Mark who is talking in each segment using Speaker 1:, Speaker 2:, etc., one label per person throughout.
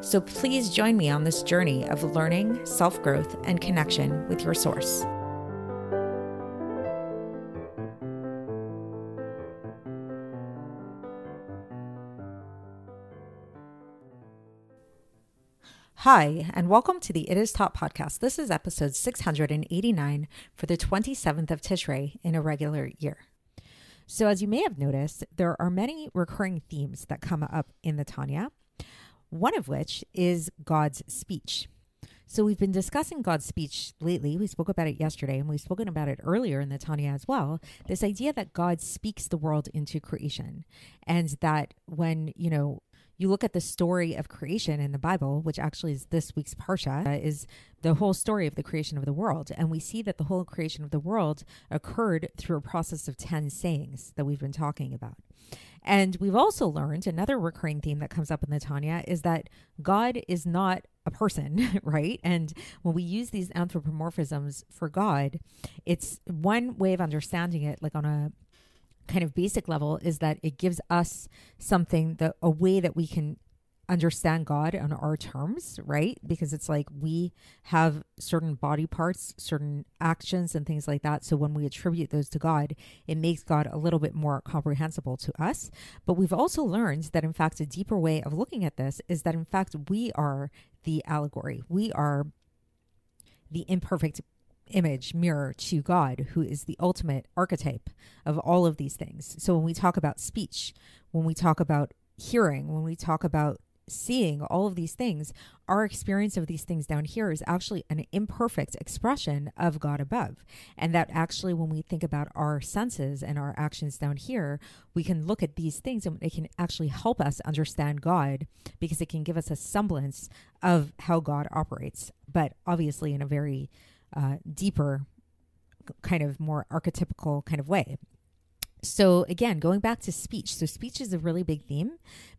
Speaker 1: So please join me on this journey of learning, self growth, and connection with your source. Hi, and welcome to the It Is Taught podcast. This is episode 689 for the 27th of Tishrei in a regular year. So, as you may have noticed, there are many recurring themes that come up in the Tanya, one of which is God's speech. So, we've been discussing God's speech lately. We spoke about it yesterday, and we've spoken about it earlier in the Tanya as well. This idea that God speaks the world into creation, and that when, you know, you look at the story of creation in the Bible, which actually is this week's Parsha, uh, is the whole story of the creation of the world. And we see that the whole creation of the world occurred through a process of 10 sayings that we've been talking about. And we've also learned another recurring theme that comes up in the Tanya is that God is not a person, right? And when we use these anthropomorphisms for God, it's one way of understanding it, like on a kind of basic level is that it gives us something that a way that we can understand God on our terms, right? Because it's like we have certain body parts, certain actions, and things like that. So when we attribute those to God, it makes God a little bit more comprehensible to us. But we've also learned that, in fact, a deeper way of looking at this is that, in fact, we are the allegory. We are the imperfect image mirror to God, who is the ultimate archetype of all of these things. So when we talk about speech, when we talk about hearing, when we talk about seeing all of these things, our experience of these things down here is actually an imperfect expression of God above. And that actually, when we think about our senses and our actions down here, we can look at these things and it can actually help us understand God because it can give us a semblance of how God operates, but obviously in a very uh, deeper, kind of more archetypical kind of way. So, again, going back to speech. So, speech is a really big theme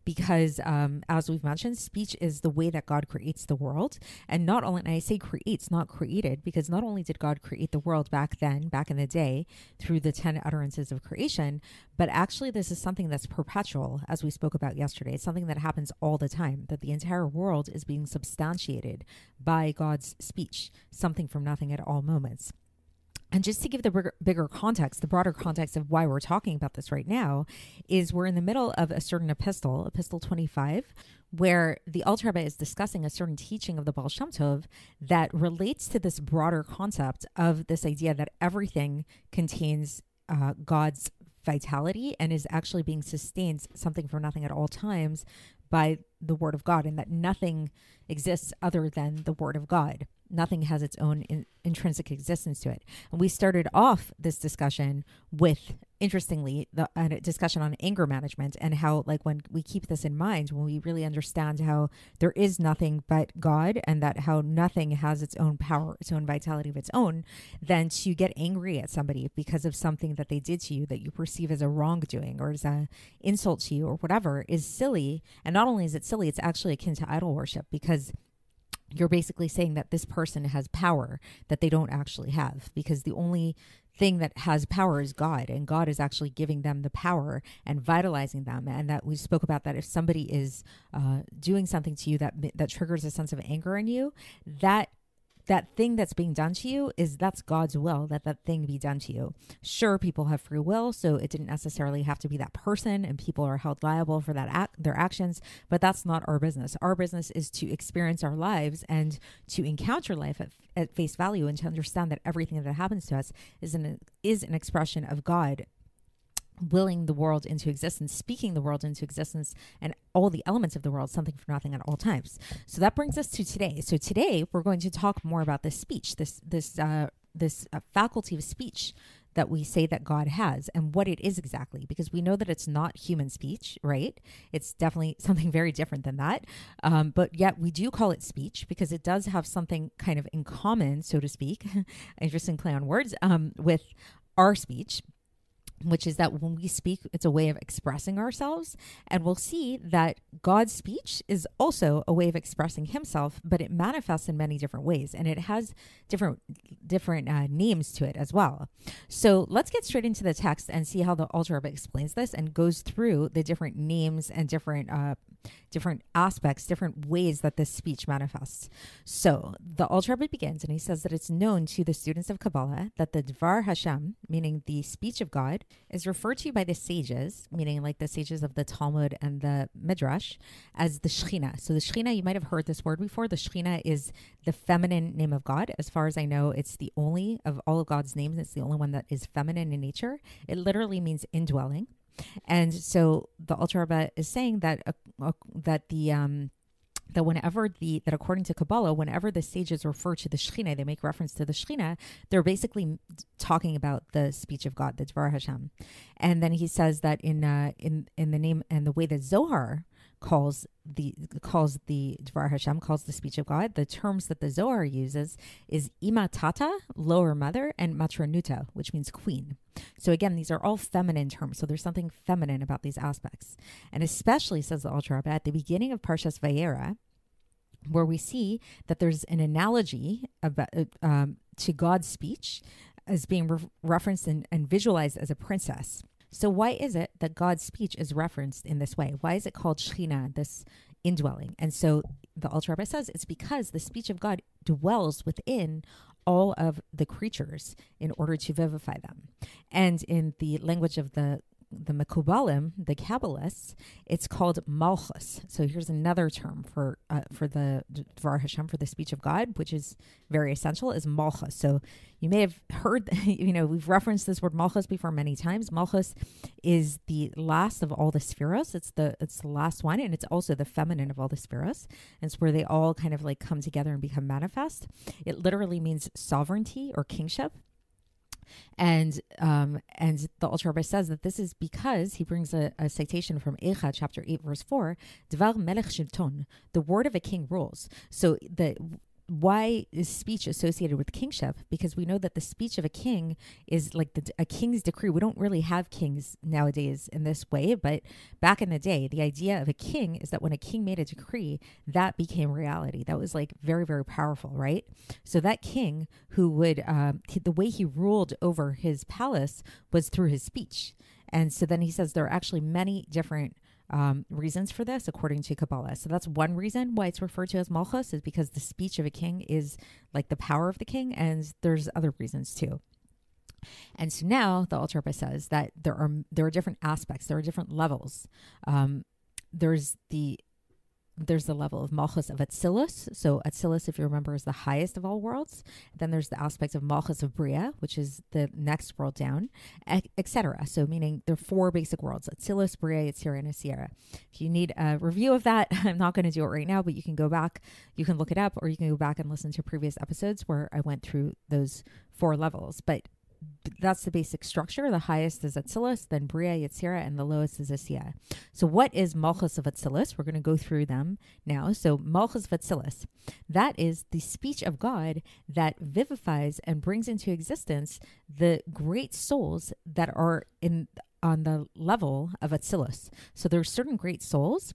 Speaker 1: because, um, as we've mentioned, speech is the way that God creates the world. And not only, and I say creates, not created, because not only did God create the world back then, back in the day, through the 10 utterances of creation, but actually, this is something that's perpetual, as we spoke about yesterday. It's something that happens all the time, that the entire world is being substantiated by God's speech, something from nothing at all moments. And just to give the bigger, context, the broader context of why we're talking about this right now, is we're in the middle of a certain epistle, Epistle 25, where the Alter is discussing a certain teaching of the Baal Shem Tov that relates to this broader concept of this idea that everything contains uh, God's vitality and is actually being sustained something from nothing at all times by the Word of God, and that nothing exists other than the Word of God nothing has its own in, intrinsic existence to it. And we started off this discussion with, interestingly, the a discussion on anger management and how, like, when we keep this in mind, when we really understand how there is nothing but God and that how nothing has its own power, its own vitality of its own, then to get angry at somebody because of something that they did to you that you perceive as a wrongdoing or as an insult to you or whatever is silly. And not only is it silly, it's actually akin to idol worship because you're basically saying that this person has power that they don't actually have because the only thing that has power is God and God is actually giving them the power and vitalizing them. And that we spoke about that if somebody is uh, doing something to you that that triggers a sense of anger in you that that thing that's being done to you is that's God's will that that thing be done to you. Sure, people have free will, so it didn't necessarily have to be that person, and people are held liable for that act, their actions. But that's not our business. Our business is to experience our lives and to encounter life at, at face value, and to understand that everything that happens to us is an is an expression of God willing the world into existence, speaking the world into existence, and all the elements of the world, something for nothing at all times. So that brings us to today. So today we're going to talk more about this speech, this this uh, this uh, faculty of speech that we say that God has and what it is exactly, because we know that it's not human speech, right? It's definitely something very different than that. Um, but yet we do call it speech because it does have something kind of in common, so to speak. Interesting play on words um, with our speech which is that when we speak, it's a way of expressing ourselves. And we'll see that God's speech is also a way of expressing himself, but it manifests in many different ways and it has different different uh, names to it as well. So let's get straight into the text and see how the Rebbe explains this and goes through the different names and different uh, different aspects, different ways that this speech manifests. So the Rebbe begins and he says that it's known to the students of Kabbalah that the Dvar Hashem, meaning the speech of God, is referred to by the sages, meaning like the sages of the Talmud and the Midrash, as the Shechina. So the Shechina, you might have heard this word before. The Shechina is the feminine name of God. As far as I know, it's the only of all of God's names, it's the only one that is feminine in nature. It literally means indwelling. And so the Alter Rebbe is saying that uh, uh, that the um, that whenever the that according to Kabbalah, whenever the sages refer to the Shechina, they make reference to the Shechina, they're basically talking about the speech of God, the Dvar Hashem. And then he says that in uh, in in the name and the way that Zohar calls the calls the Dvar Hashem calls the speech of God. The terms that the Zohar uses is imatata, lower mother, and matronuta, which means queen. So again, these are all feminine terms. So there's something feminine about these aspects, and especially says the Alter Rebbe at the beginning of Parshas Vayera, where we see that there's an analogy about um, to God's speech as being re- referenced and, and visualized as a princess. So, why is it that God's speech is referenced in this way? Why is it called Shechina, this indwelling? And so the Alter Rebbe says it's because the speech of God dwells within all of the creatures in order to vivify them. And in the language of the the Mekubalim, the Kabbalists, it's called Malchus. So here's another term for uh, for the Dvar Hashem for the speech of God, which is very essential, is Malchus. So you may have heard, you know, we've referenced this word Malchus before many times. Malchus is the last of all the sefiros. It's the it's the last one, and it's also the feminine of all the sefiros. And it's where they all kind of like come together and become manifest. It literally means sovereignty or kingship. And um, and the Alter Rebbe says that this is because he brings a, a citation from Eicha, chapter 8, verse 4, Dvar melech the word of a king rules. So the why is speech associated with kingship? Because we know that the speech of a king is like the, a king's decree. We don't really have kings nowadays in this way, but back in the day, the idea of a king is that when a king made a decree, that became reality. That was like very, very powerful, right? So that king who would, um, the way he ruled over his palace was through his speech. And so then he says there are actually many different um, reasons for this according to Kabbalah. So that's one reason why it's referred to as Malchus is because the speech of a king is like the power of the king, and there's other reasons too. And so now the Rebbe says that there are there are different aspects, there are different levels. Um, there's the there's the level of Malchus of Atzilus. So Atzilus, if you remember, is the highest of all worlds. Then there's the aspect of Malchus of Bria, which is the next world down, etc. So meaning there are four basic worlds: Atzilus, Bria, Yetzirah, and Asiya. If you need a review of that, I'm not going to do it right now, but you can go back, you can look it up, or you can go back and listen to previous episodes where I went through those four levels. But that's the basic structure. The highest is Atzilus, then Bria, Yetzira, and the lowest is Asiya. So, what is Malchus of Atzilus? We're going to go through them now. So, Malchus of Atzilus, that is the speech of God that vivifies and brings into existence the great souls that are in on the level of Atzilus. So, there are certain great souls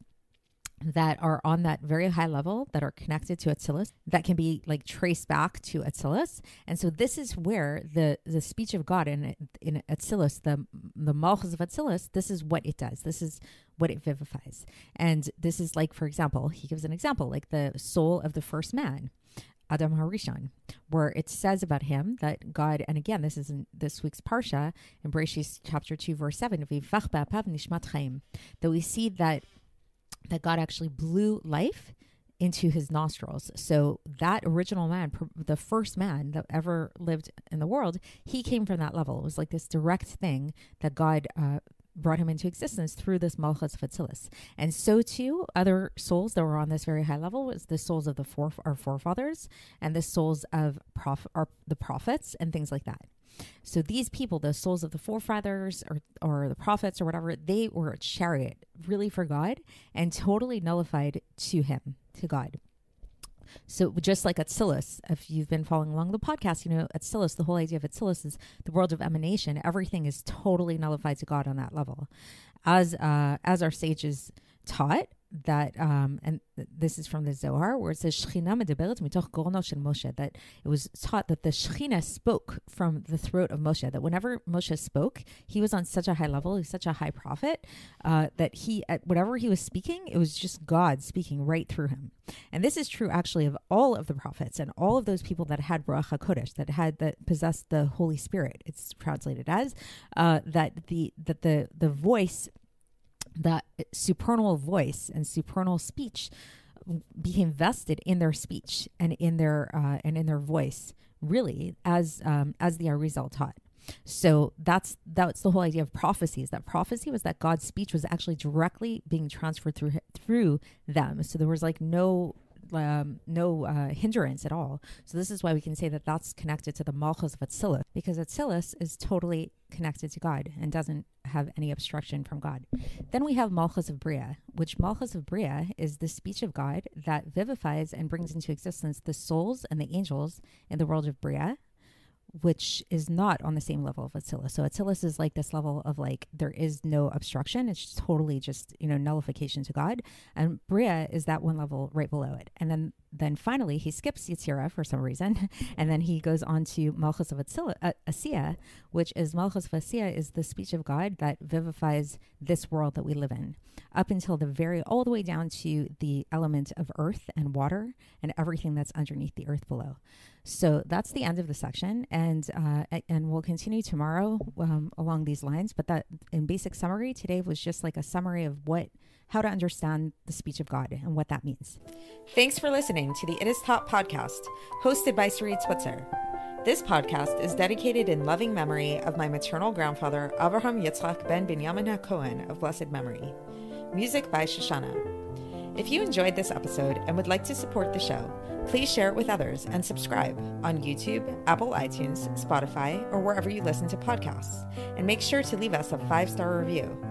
Speaker 1: that are on that very high level that are connected to Atzilus that can be like traced back to Atzilus. And so this is where the the speech of God in in Atzilus, the the Malchus of Atzilus, this is what it does. This is what it vivifies. And this is like, for example, he gives an example, like the soul of the first man. Adam Harishon, where it says about him that God, and again, this is in this week's Parsha, in Bereshit chapter 2, verse 7, that we see that that God actually blew life into his nostrils. So that original man, the first man that ever lived in the world, he came from that level. It was like this direct thing that God uh, brought him into existence through this Malchus Fatzilis. And so too, other souls that were on this very high level was the souls of the four, our forefathers and the souls of prof, our, the prophets and things like that. So these people, the souls of the forefathers or, or the prophets or whatever, they were a chariot really for God and totally nullified to him, to God. So just like Atzilus, if you've been following along the podcast, you know Atzilus, the whole idea of Atzilus is the world of emanation. Everything is totally nullified to God on that level, as uh, as our sages taught that um and this is from the Zohar where it says mitoch grono shel Moshe that it was taught that the Shechina spoke from the throat of Moshe that whenever Moshe spoke he was on such a high level he's such a high prophet uh, that he at whatever he was speaking it was just God speaking right through him. And this is true actually of all of the prophets and all of those people that had Ruach HaKodesh that had that possessed the Holy Spirit it's translated as uh, that the that the the voice that supernal voice and supernal speech became vested in their speech and in their uh, and in their voice really as um, as the Arizal taught. So that's that's the whole idea of prophecy. Is that prophecy was that God's speech was actually directly being transferred through through them. So there was like no um, no uh, hindrance at all. So this is why we can say that that's connected to the Malchus of Atzilus, because Atzilus is totally connected to God and doesn't have any obstruction from God. Then we have Malchus of Bria, which Malchus of Bria is the speech of God that vivifies and brings into existence the souls and the angels in the world of Bria, which is not on the same level of Atzilus. So Atzilus is like this level of like there is no obstruction. It's totally just, you know, nullification to God. And Bria is that one level right below it. And then then finally he skips Yetzira for some reason, and then he goes on to Malchus of uh, Asiya, which is Malchus of Asiya is the speech of God that vivifies this world that we live in, up until the very all the way down to the element of earth and water and everything that's underneath the earth below. So that's the end of the section, and uh, and we'll continue tomorrow um, along these lines. But that, in basic summary, today was just like a summary of what how to understand the speech of God and what that means. Thanks for listening to the It Is Taught podcast, hosted by Sarit Switzer. This podcast is dedicated in loving memory of my maternal grandfather, Avraham Yitzchak ben Binyamin HaKohen of blessed memory. Music by Shoshannah. If you enjoyed this episode and would like to support the show, please share it with others and subscribe on YouTube, Apple iTunes, Spotify, or wherever you listen to podcasts. And make sure to leave us a five star review.